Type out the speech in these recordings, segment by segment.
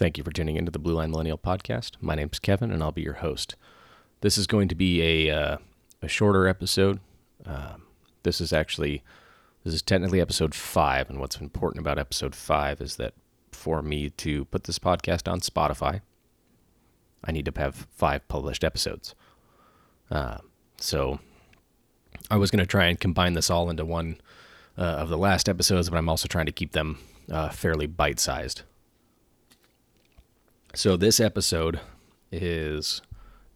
Thank you for tuning into the Blue Line Millennial podcast. My name's Kevin, and I'll be your host. This is going to be a uh, a shorter episode. Um, this is actually this is technically episode five, and what's important about episode five is that for me to put this podcast on Spotify, I need to have five published episodes. Uh, so I was going to try and combine this all into one uh, of the last episodes, but I'm also trying to keep them uh, fairly bite sized. So, this episode is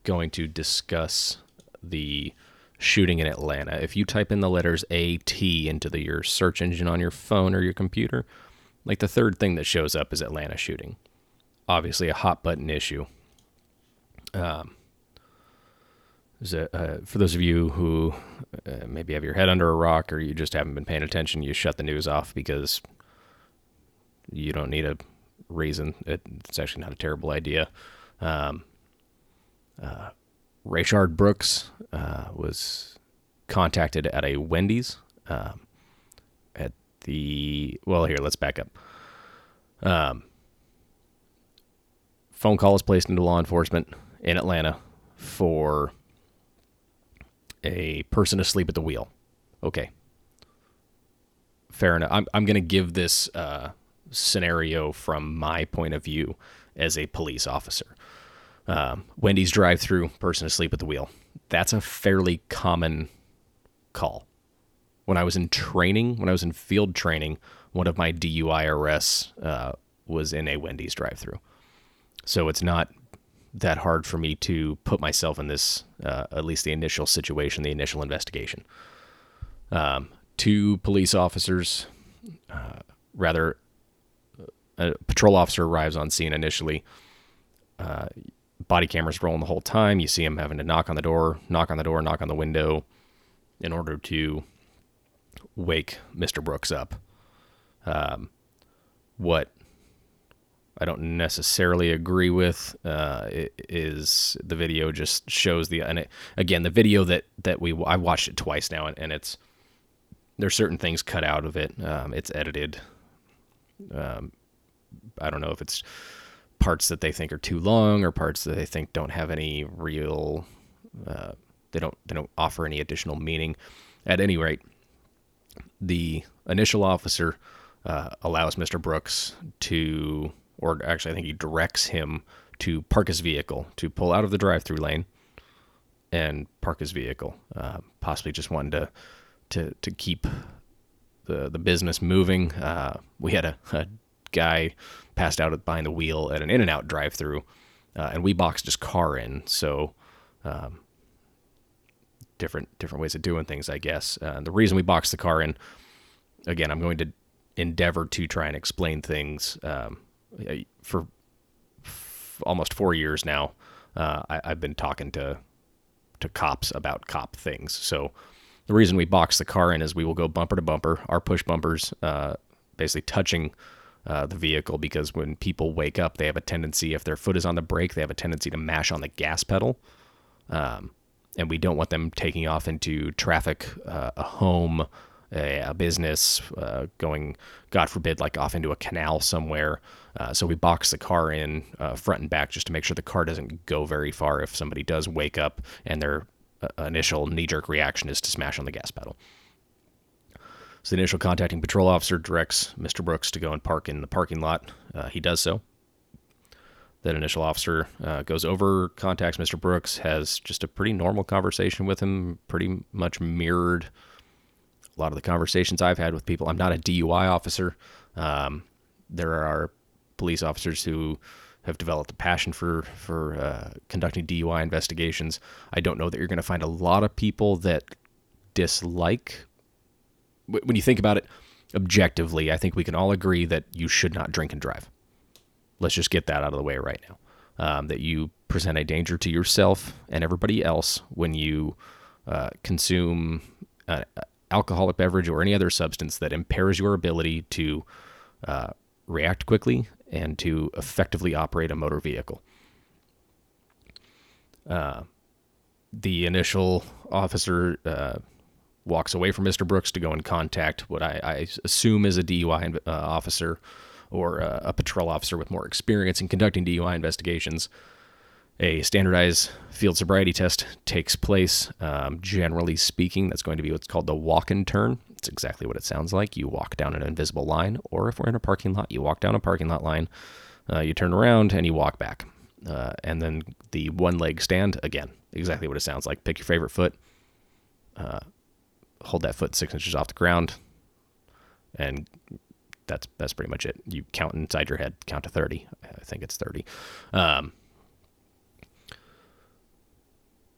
going to discuss the shooting in Atlanta. If you type in the letters AT into the, your search engine on your phone or your computer, like the third thing that shows up is Atlanta shooting. Obviously, a hot button issue. Um, uh, for those of you who uh, maybe have your head under a rock or you just haven't been paying attention, you shut the news off because you don't need a reason. It, it's actually not a terrible idea. Um, uh, Rayshard Brooks uh, was contacted at a Wendy's um, at the. Well, here, let's back up. Um, phone call is placed into law enforcement in Atlanta for a person asleep at the wheel. Okay. Fair enough. I'm, I'm going to give this uh, scenario from my point of view as a police officer. Um, Wendy's drive through, person asleep at the wheel. That's a fairly common call. When I was in training, when I was in field training, one of my DUI arrests uh, was in a Wendy's drive through. So it's not that hard for me to put myself in this, uh, at least the initial situation, the initial investigation. Um, two police officers, uh, rather a patrol officer arrives on scene initially. Uh, body cameras rolling the whole time. You see him having to knock on the door, knock on the door, knock on the window in order to wake Mr. Brooks up. Um, what I don't necessarily agree with uh, is the video just shows the and it, again the video that that we I watched it twice now and, and it's there's certain things cut out of it. Um, it's edited. Um, I don't know if it's parts that they think are too long or parts that they think don't have any real uh, they don't they don't offer any additional meaning. At any rate, the initial officer uh, allows Mr. Brooks to, or actually, I think he directs him to park his vehicle, to pull out of the drive-through lane and park his vehicle, uh, possibly just wanting to to to keep the the business moving. Uh, we had a, a guy passed out behind the wheel at an In-N-Out drive-through, uh, and we boxed his car in. So, um, different different ways of doing things, I guess. Uh, the reason we boxed the car in, again, I'm going to endeavor to try and explain things um, for f- almost four years now. Uh, I, have been talking to to cops about cop things. So the reason we box the car in is we will go bumper to bumper, our push bumpers uh, basically touching uh, the vehicle because when people wake up, they have a tendency, if their foot is on the brake, they have a tendency to mash on the gas pedal. Um, and we don't want them taking off into traffic, uh, a home, a, a business, uh, going, God forbid, like off into a canal somewhere. Uh, so we box the car in uh, front and back just to make sure the car doesn't go very far if somebody does wake up and their uh, initial knee jerk reaction is to smash on the gas pedal. So the initial contacting patrol officer directs Mr. Brooks to go and park in the parking lot. Uh, he does so. That initial officer uh, goes over, contacts Mr. Brooks, has just a pretty normal conversation with him, pretty much mirrored a lot of the conversations I've had with people. I'm not a DUI officer. Um, there are police officers who have developed a passion for for uh, conducting DUI investigations. I don't know that you're going to find a lot of people that dislike when you think about it objectively, I think we can all agree that you should not drink and drive. Let's just get that out of the way right now. Um, that you present a danger to yourself and everybody else when you uh, consume an alcoholic beverage or any other substance that impairs your ability to uh, react quickly and to effectively operate a motor vehicle. Uh, the initial officer uh, walks away from Mr. Brooks to go and contact what I, I assume is a DUI uh, officer or a, a patrol officer with more experience in conducting DUI investigations, a standardized field sobriety test takes place. Um, generally speaking, that's going to be what's called the walk and turn. It's exactly what it sounds like. You walk down an invisible line, or if we're in a parking lot, you walk down a parking lot line, uh, you turn around, and you walk back. Uh, and then the one leg stand, again, exactly what it sounds like. Pick your favorite foot, uh, hold that foot six inches off the ground, and that's that's pretty much it. You count inside your head, count to 30. I think it's 30. Um,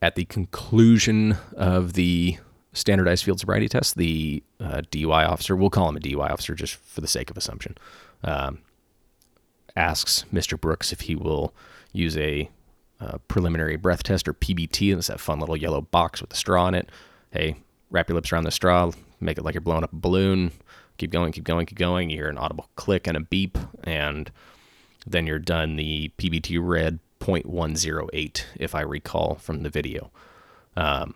at the conclusion of the standardized field sobriety test, the uh, DUI officer, we'll call him a DUI officer just for the sake of assumption, um, asks Mr. Brooks if he will use a uh, preliminary breath test or PBT. It's that fun little yellow box with a straw in it. Hey, wrap your lips around the straw, make it like you're blowing up a balloon. Keep going, keep going, keep going. You hear an audible click and a beep, and then you're done. The PBT read 0.108, if I recall from the video. Um,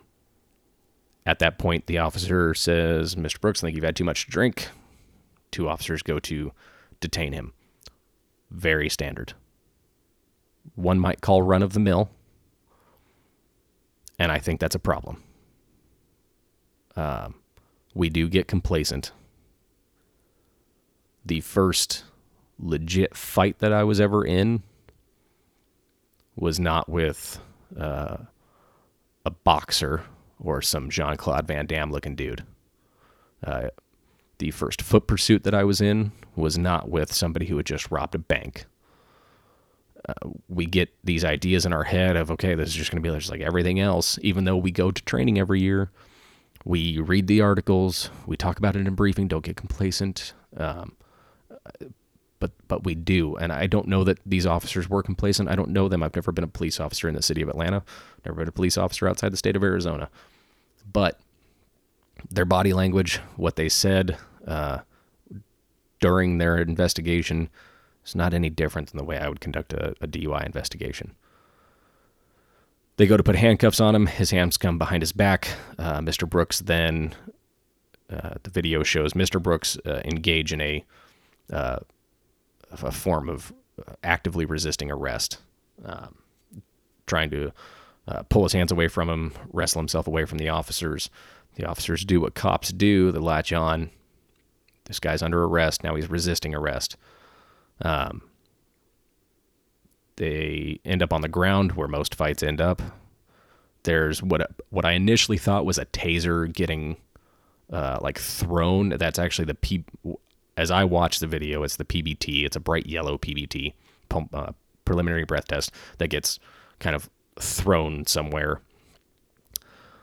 at that point, the officer says, Mr. Brooks, I think you've had too much to drink. Two officers go to detain him. Very standard. One might call run of the mill. And I think that's a problem. Um, we do get complacent. The first legit fight that I was ever in was not with uh, a boxer or some Jean Claude Van Damme looking dude. Uh, the first foot pursuit that I was in was not with somebody who had just robbed a bank. Uh, we get these ideas in our head of, okay, this is just going to be just like everything else. Even though we go to training every year, we read the articles, we talk about it in briefing, don't get complacent. Um, but but we do. And I don't know that these officers were complacent. I don't know them. I've never been a police officer in the city of Atlanta. Never been a police officer outside the state of Arizona. But their body language, what they said uh, during their investigation, is not any different than the way I would conduct a, a DUI investigation. They go to put handcuffs on him. His hands come behind his back. Uh, Mr. Brooks then, uh, the video shows Mr. Brooks uh, engage in a uh, a form of actively resisting arrest, um, trying to uh, pull his hands away from him, wrestle himself away from the officers. The officers do what cops do: they latch on. This guy's under arrest now. He's resisting arrest. Um, they end up on the ground where most fights end up. There's what what I initially thought was a taser getting uh, like thrown. That's actually the P as I watch the video, it's the PBT. It's a bright yellow PBT, pump, uh, preliminary breath test that gets kind of thrown somewhere.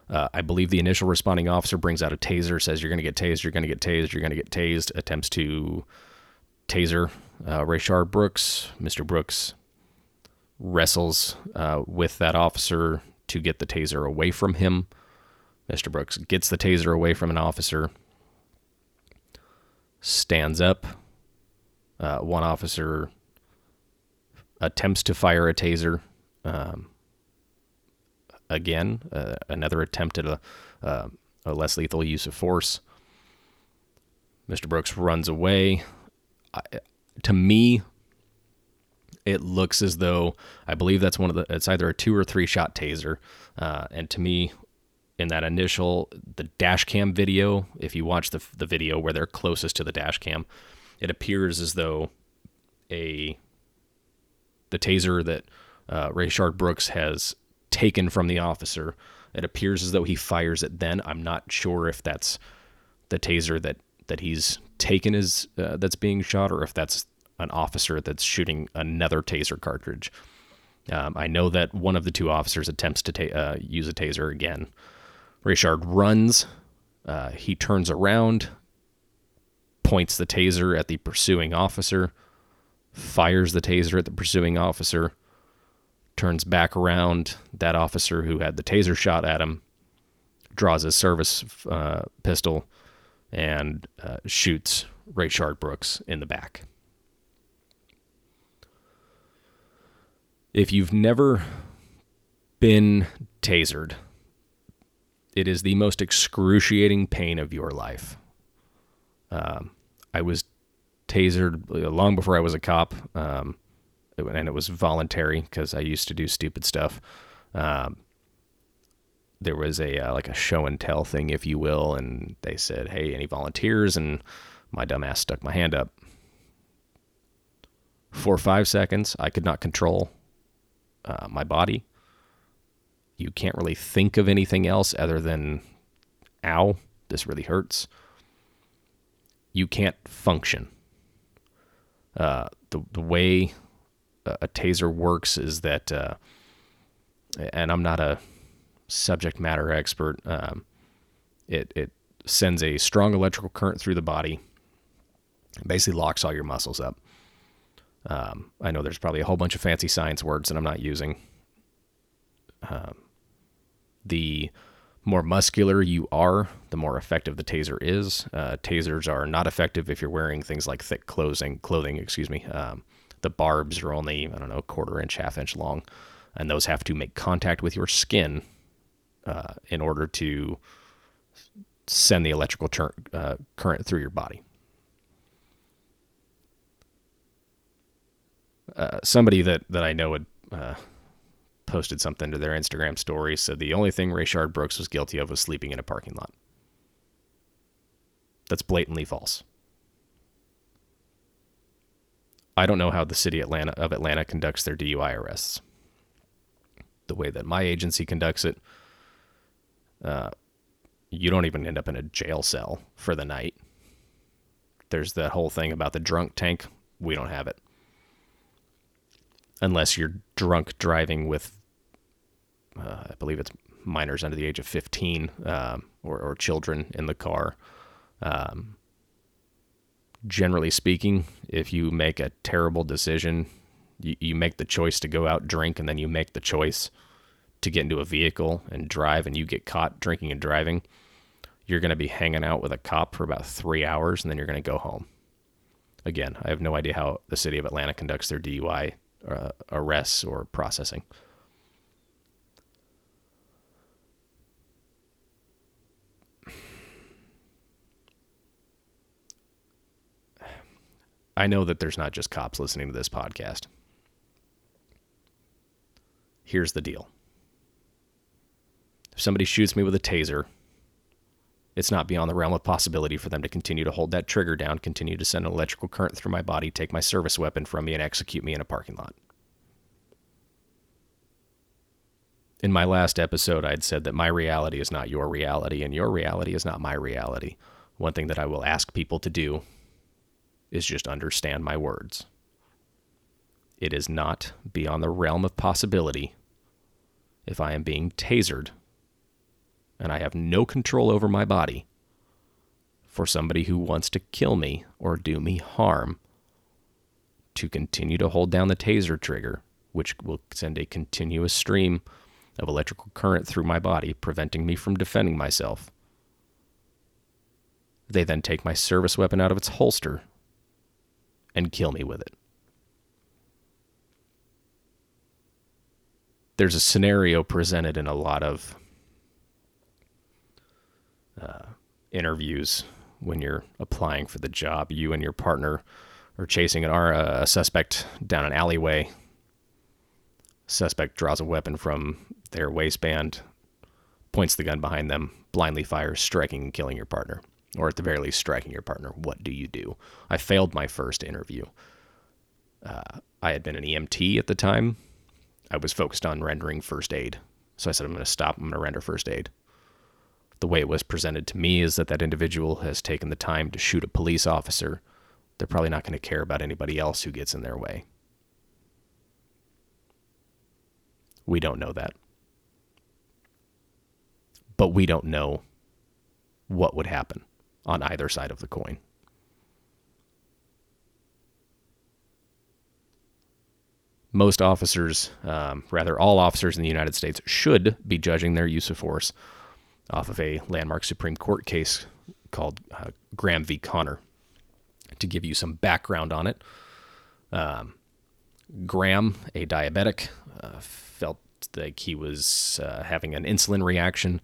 Uh, I believe the initial responding officer brings out a taser, says, You're going to get tased, you're going to get tased, you're going to get tased, attempts to taser uh, Rayshard Brooks. Mr. Brooks wrestles uh, with that officer to get the taser away from him. Mr. Brooks gets the taser away from an officer, stands up. Uh, one officer attempts to fire a taser. Um, again, uh, another attempt at a, uh, a less lethal use of force. Mr. Brooks runs away. I, to me, it looks as though I believe that's one of the. It's either a two or three shot taser, uh, and to me, in that initial the dash cam video if you watch the, the video where they're closest to the dash cam it appears as though a the taser that uh, Rayshard Brooks has taken from the officer it appears as though he fires it then i'm not sure if that's the taser that that he's taken is uh, that's being shot or if that's an officer that's shooting another taser cartridge um, I know that one of the two officers attempts to ta- uh, use a taser again, Rayshard runs. Uh, he turns around, points the taser at the pursuing officer, fires the taser at the pursuing officer, turns back around. That officer who had the taser shot at him draws his service uh, pistol and uh, shoots Rayshard Brooks in the back. If you've never been tasered, it is the most excruciating pain of your life. Um, I was tasered long before I was a cop, um, and it was voluntary because I used to do stupid stuff. Um, there was a uh, like a show and tell thing, if you will, and they said, "Hey, any volunteers?" And my dumbass stuck my hand up. For five seconds, I could not control uh, my body. You can't really think of anything else other than, "Ow, this really hurts." You can't function. Uh, the the way a taser works is that, uh, and I'm not a subject matter expert. Um, it it sends a strong electrical current through the body, basically locks all your muscles up. Um, I know there's probably a whole bunch of fancy science words that I'm not using. Um, the more muscular you are, the more effective the taser is. Uh, tasers are not effective if you're wearing things like thick clothing. Clothing, excuse me. Um, the barbs are only I don't know quarter inch, half inch long, and those have to make contact with your skin uh, in order to send the electrical uh, current through your body. Uh, somebody that, that I know had uh, posted something to their Instagram story said the only thing Rayshard Brooks was guilty of was sleeping in a parking lot. That's blatantly false. I don't know how the city Atlanta of Atlanta conducts their DUI arrests. The way that my agency conducts it, uh, you don't even end up in a jail cell for the night. There's that whole thing about the drunk tank. We don't have it. Unless you're drunk driving with, uh, I believe it's minors under the age of 15 um, or, or, children in the car. Um, generally speaking, if you make a terrible decision, you, you make the choice to go out drink and then you make the choice to get into a vehicle and drive and you get caught drinking and driving, you're going to be hanging out with a cop for about three hours and then you're going to go home. Again, I have no idea how the city of Atlanta conducts their DUI uh, arrests or processing. I know that there's not just cops listening to this podcast. Here's the deal if somebody shoots me with a taser, it's not beyond the realm of possibility for them to continue to hold that trigger down, continue to send an electrical current through my body, take my service weapon from me, and execute me in a parking lot. In my last episode, I'd said that my reality is not your reality, and your reality is not my reality. One thing that I will ask people to do is just understand my words. It is not beyond the realm of possibility if I am being tasered and I have no control over my body for somebody who wants to kill me or do me harm to continue to hold down the taser trigger, which will send a continuous stream of electrical current through my body, preventing me from defending myself. They then take my service weapon out of its holster and kill me with it. There's a scenario presented in a lot of uh, interviews when you're applying for the job. You and your partner are chasing an, uh, a suspect down an alleyway. Suspect draws a weapon from their waistband, points the gun behind them, blindly fires, striking and killing your partner, or at the very least, striking your partner. What do you do? I failed my first interview. Uh, I had been an EMT at the time. I was focused on rendering first aid. So I said, I'm going to stop. I'm going to render first aid the way it was presented to me is that that individual has taken the time to shoot a police officer. They're probably not going to care about anybody else who gets in their way. We don't know that. But we don't know what would happen on either side of the coin. Most officers, um, rather, all officers in the United States, should be judging their use of force off of a landmark Supreme Court case called uh, Graham v. Connor. To give you some background on it, um, Graham, a diabetic, uh, felt like he was uh, having an insulin reaction.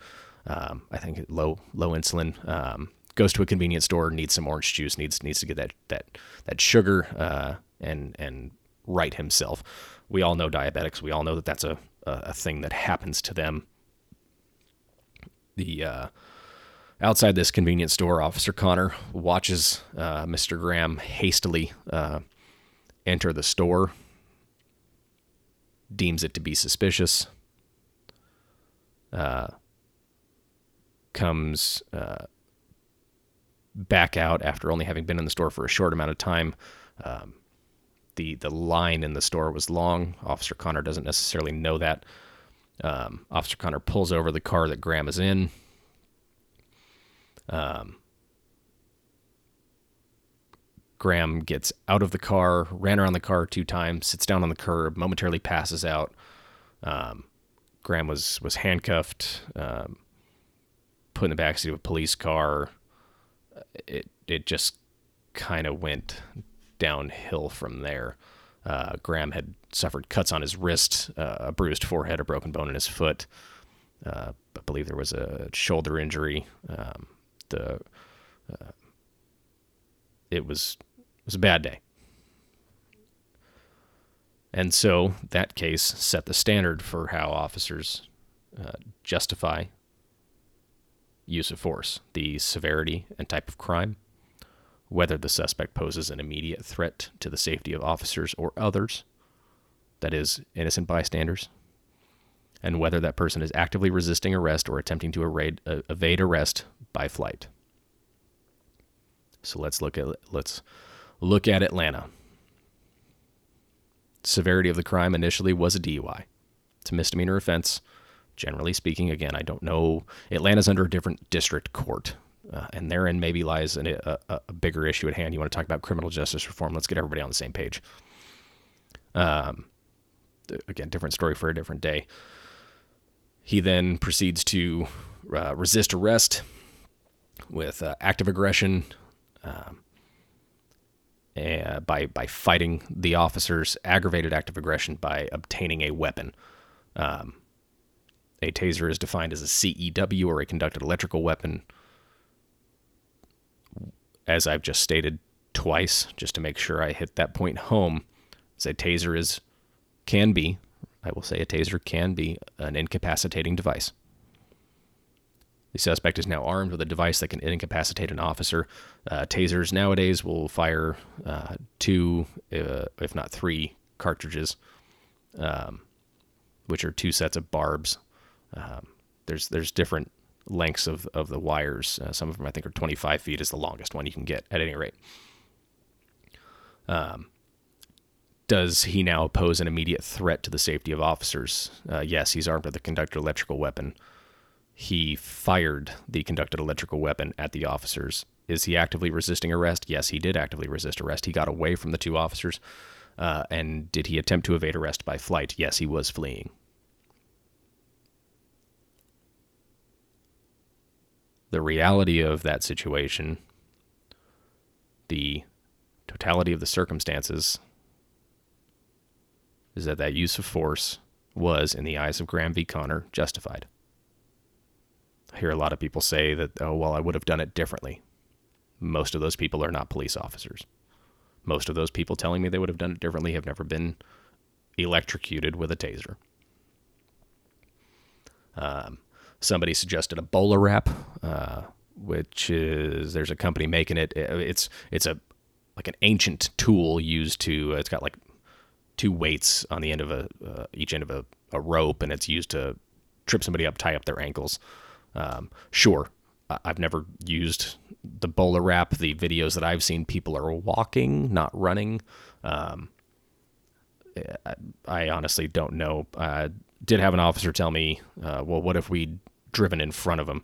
Um, I think low low insulin um, goes to a convenience store, needs some orange juice, needs needs to get that that that sugar uh, and and right himself. We all know diabetics. We all know that that's a a, thing that happens to them. The uh, outside this convenience store, Officer Connor watches uh, Mr. Graham hastily uh, enter the store, deems it to be suspicious. Uh, comes uh, back out after only having been in the store for a short amount of time. Um, the the line in the store was long. Officer Connor doesn't necessarily know that. Um, Officer Connor pulls over the car that Graham is in. Um, Graham gets out of the car, ran around the car two times, sits down on the curb, momentarily passes out. Um, Graham was was handcuffed, um, put in the backseat of a police car. It it just kind of went downhill from there. Uh, Graham had suffered cuts on his wrist, uh, a bruised forehead, a broken bone in his foot. Uh, I believe there was a shoulder injury. Um, the uh, it was it was a bad day, and so that case set the standard for how officers uh, justify use of force, the severity and type of crime, whether the suspect poses an immediate threat to the safety of officers or others, that is, innocent bystanders, and whether that person is actively resisting arrest or attempting to evade, uh, evade arrest by flight. So let's look at let's look at Atlanta. Severity of the crime initially was a DUI. It's a misdemeanor offense generally speaking. Again, I don't know. Atlanta's under a different district court, uh, and therein maybe lies an, a, a, bigger issue at hand. You want to talk about criminal justice reform? Let's get everybody on the same page. Um, again, different story for a different day. He then proceeds to uh, resist arrest with uh, active aggression. Um, uh, by by fighting the officers, aggravated active aggression by obtaining a weapon. Um, a taser is defined as a CEW or a conducted electrical weapon. As I've just stated twice, just to make sure I hit that point home, is a taser is can be, I will say a taser can be an incapacitating device. The suspect is now armed with a device that can incapacitate an officer. Uh, tasers nowadays will fire uh, two, uh, if not three, cartridges, um, which are two sets of barbs um, there's there's different lengths of, of the wires. Uh, some of them I think are 25 feet is the longest one you can get at any rate. Um, does he now pose an immediate threat to the safety of officers? Uh, yes, he's armed with a conducted electrical weapon. He fired the conducted electrical weapon at the officers. Is he actively resisting arrest? Yes, he did actively resist arrest. He got away from the two officers. Uh, and did he attempt to evade arrest by flight? Yes, he was fleeing. The reality of that situation, the totality of the circumstances, is that that use of force was, in the eyes of Graham v. Connor, justified. I hear a lot of people say that, oh, well, I would have done it differently. Most of those people are not police officers. Most of those people telling me they would have done it differently have never been electrocuted with a taser. Um, somebody suggested a BolaWrap, uh, which is there's a company making it. It's it's a like an ancient tool used to. Uh, it's got like two weights on the end of a uh, each end of a, a rope, and it's used to trip somebody up, tie up their ankles. Um, sure, I've never used the bowler BolaWrap. The videos that I've seen, people are walking, not running. Um, I honestly don't know. Did have an officer tell me, uh, well, what if we driven in front of them.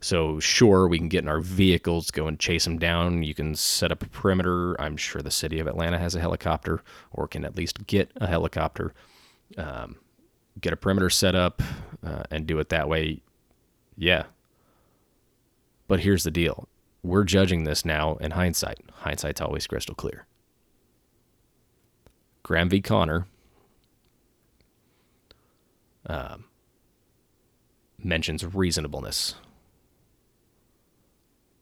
So sure, we can get in our vehicles, go and chase them down. You can set up a perimeter. I'm sure the city of Atlanta has a helicopter, or can at least get a helicopter. Um, get a perimeter set up uh, and do it that way. Yeah. But here's the deal: we're judging this now in hindsight. Hindsight's always crystal clear. Graham v. Connor. Um, mentions reasonableness.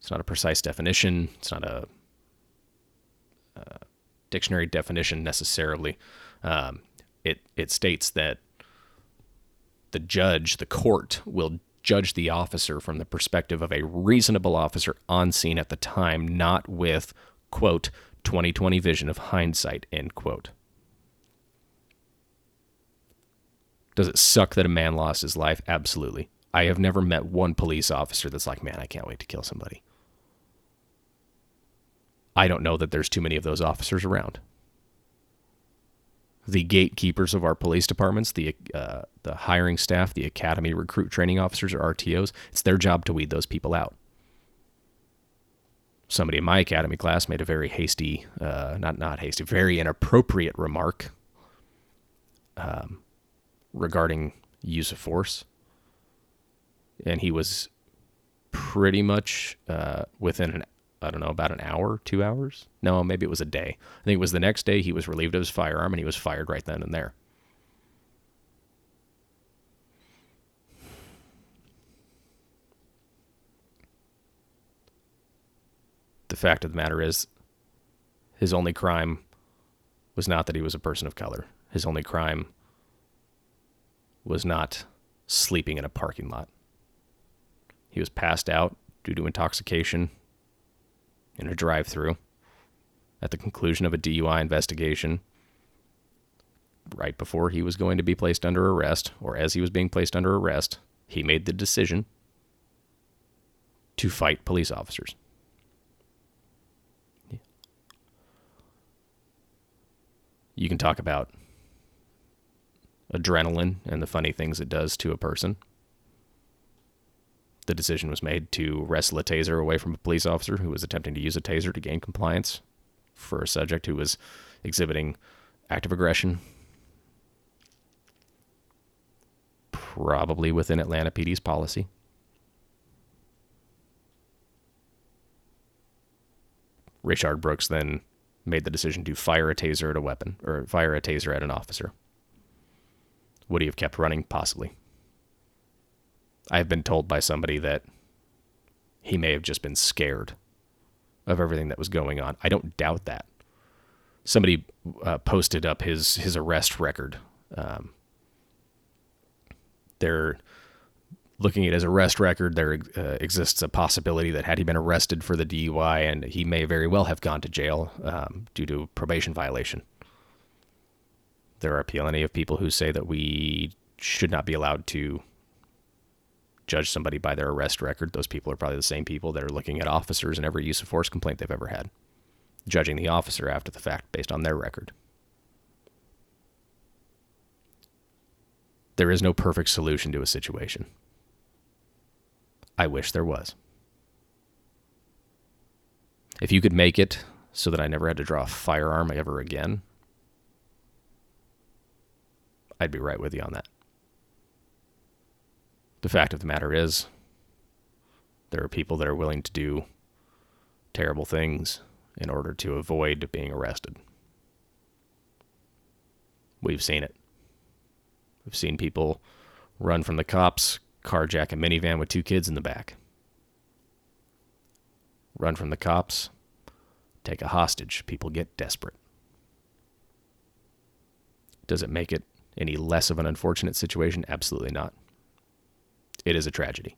It's not a precise definition. It's not a, a dictionary definition necessarily. Um, it it states that the judge, the court, will judge the officer from the perspective of a reasonable officer on scene at the time, not with quote 2020 vision of hindsight end quote. Does it suck that a man lost his life? Absolutely. I have never met one police officer that's like, man, I can't wait to kill somebody. I don't know that there's too many of those officers around. The gatekeepers of our police departments, the uh, the hiring staff, the academy recruit training officers or RTOs, it's their job to weed those people out. Somebody in my academy class made a very hasty, uh, not not hasty, very inappropriate remark um, regarding use of force, and he was pretty much uh, within an I don't know, about an hour, two hours. No, maybe it was a day. I think it was the next day he was relieved of his firearm and he was fired right then and there. The fact of the matter is, his only crime was not that he was a person of color. His only crime was not sleeping in a parking lot. He was passed out due to intoxication in a drive through at the conclusion of a DUI investigation right before he was going to be placed under arrest, or as he was being placed under arrest, he made the decision to fight police officers. You can talk about adrenaline and the funny things it does to a person the decision was made to wrestle a taser away from a police officer who was attempting to use a taser to gain compliance for a subject who was exhibiting active aggression. Probably within Atlanta PD's policy. Rayshard Brooks then made the decision to fire a taser at a weapon or fire a taser at an officer. Would he have kept running? Possibly. I've been told by somebody that he may have just been scared of everything that was going on. I don't doubt that. Somebody uh, posted up his his arrest record. Um, they're looking at his arrest record. There uh, exists a possibility that had he been arrested for the DUI, and he may very well have gone to jail um, due to probation violation. There are plenty of people who say that we should not be allowed to judge somebody by their arrest record, those people are probably the same people that are looking at officers and every use of force complaint they've ever had, judging the officer after the fact based on their record. There is no perfect solution to a situation. I wish there was. If you could make it so that I never had to draw a firearm ever again, I'd be right with you on that. The fact of the matter is, there are people that are willing to do terrible things in order to avoid being arrested. We've seen it. We've seen people run from the cops, carjack a minivan with two kids in the back. Run from the cops, take a hostage. People get desperate. Does it make it any less of an unfortunate situation? Absolutely not it is a tragedy.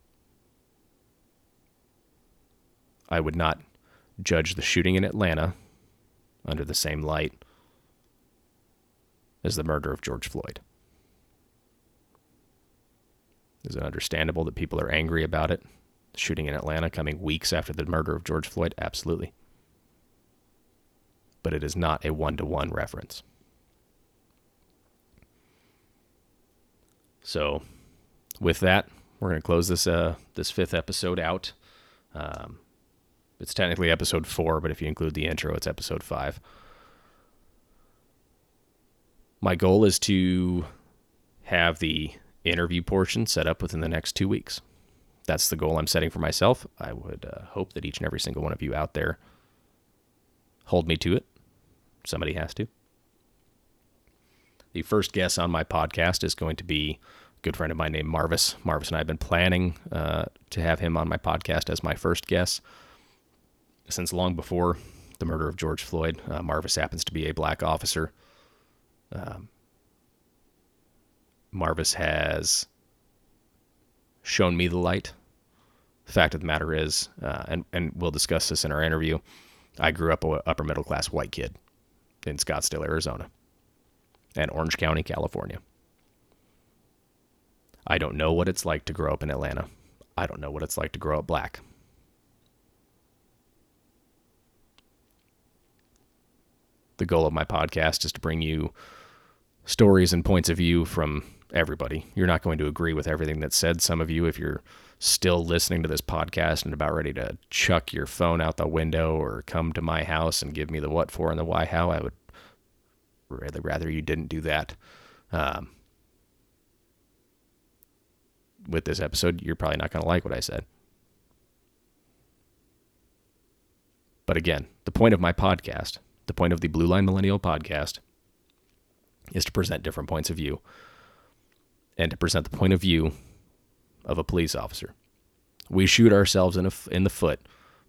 I would not judge the shooting in Atlanta under the same light as the murder of George Floyd. Is it understandable that people are angry about it? The shooting in Atlanta coming weeks after the murder of George Floyd? Absolutely. But it is not a one to one reference. So, with that, we're going to close this uh, this fifth episode out. Um, it's technically episode four, but if you include the intro, it's episode five. My goal is to have the interview portion set up within the next two weeks. That's the goal I'm setting for myself. I would uh, hope that each and every single one of you out there hold me to it. Somebody has to. The first guest on my podcast is going to be a good friend of mine named Marvis. Marvis and I have been planning uh, to have him on my podcast as my first guest. since long before the murder of George Floyd. Uh, Marvis happens to be a black officer. Um, Marvis has shown me the light. The fact of the matter is, uh, and and we'll discuss this in our interview. I grew up a upper middle class white kid in Scottsdale, Arizona, and Orange County, California. I don't know what it's like to grow up in Atlanta. I don't know what it's like to grow up black. The goal of my podcast is to bring you stories and points of view from everybody. You're not going to agree with everything that's said. Some of you, if you're still listening to this podcast and about ready to chuck your phone out the window or come to my house and give me the what for and the why how, I would really rather you didn't do that. Um, with this episode, you're probably not going to like what I said. But again, the point of my podcast, the point of the Blue Line Millennial podcast, is to present different points of view and to present the point of view of a police officer. We shoot ourselves in, a, in the foot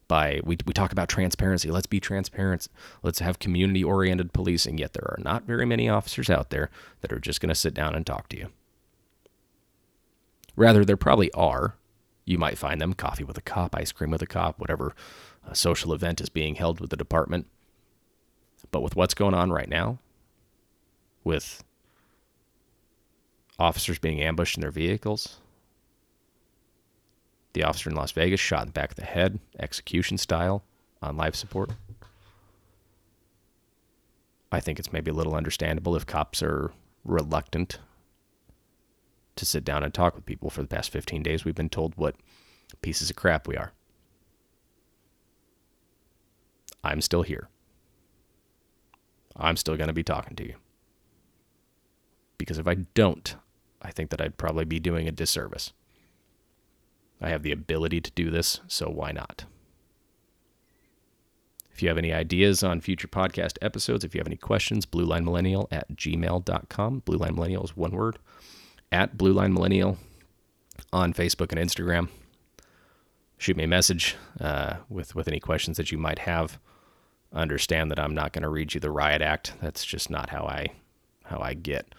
by, we, we talk about transparency. Let's be transparent. Let's have community oriented policing. Yet there are not very many officers out there that are just going to sit down and talk to you. Rather, there probably are. You might find them coffee with a cop, ice cream with a cop, whatever uh, social event is being held with the department. But with what's going on right now, with officers being ambushed in their vehicles, the officer in Las Vegas shot in the back of the head, execution style, on life support. I think it's maybe a little understandable if cops are reluctant to sit down and talk with people. For the past 15 days, we've been told what pieces of crap we are. I'm still here. I'm still going to be talking to you. Because if I don't, I think that I'd probably be doing a disservice. I have the ability to do this, so why not? If you have any ideas on future podcast episodes, if you have any questions, bluelinemillennial at gmail.com. Blue Line Millennial is one word at Blue Line Millennial on Facebook and Instagram. Shoot me a message uh, with with any questions that you might have. Understand that I'm not going to read you the riot act. That's just not how I how I get.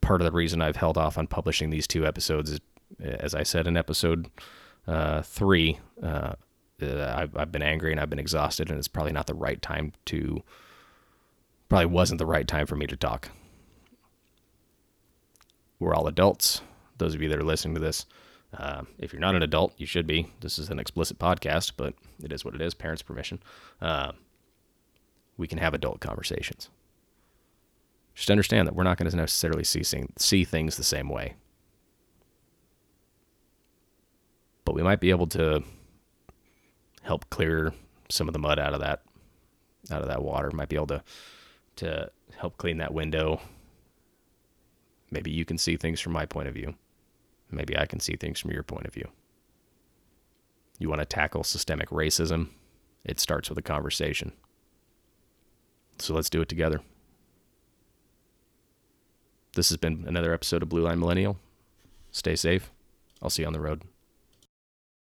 Part of the reason I've held off on publishing these two episodes is, as I said in episode uh, three, uh, I've, I've been angry and I've been exhausted, and it's probably not the right time to. Probably wasn't the right time for me to talk we're all adults. Those of you that are listening to this, uh, if you're not an adult, you should be. This is an explicit podcast, but it is what it is. Parents' permission. Uh, we can have adult conversations. Just understand that we're not going to necessarily see see things the same way, but we might be able to help clear some of the mud out of that out of that water. Might be able to to help clean that window Maybe you can see things from my point of view. Maybe I can see things from your point of view. You want to tackle systemic racism? It starts with a conversation. So let's do it together. This has been another episode of Blue Line Millennial. Stay safe. I'll see you on the road.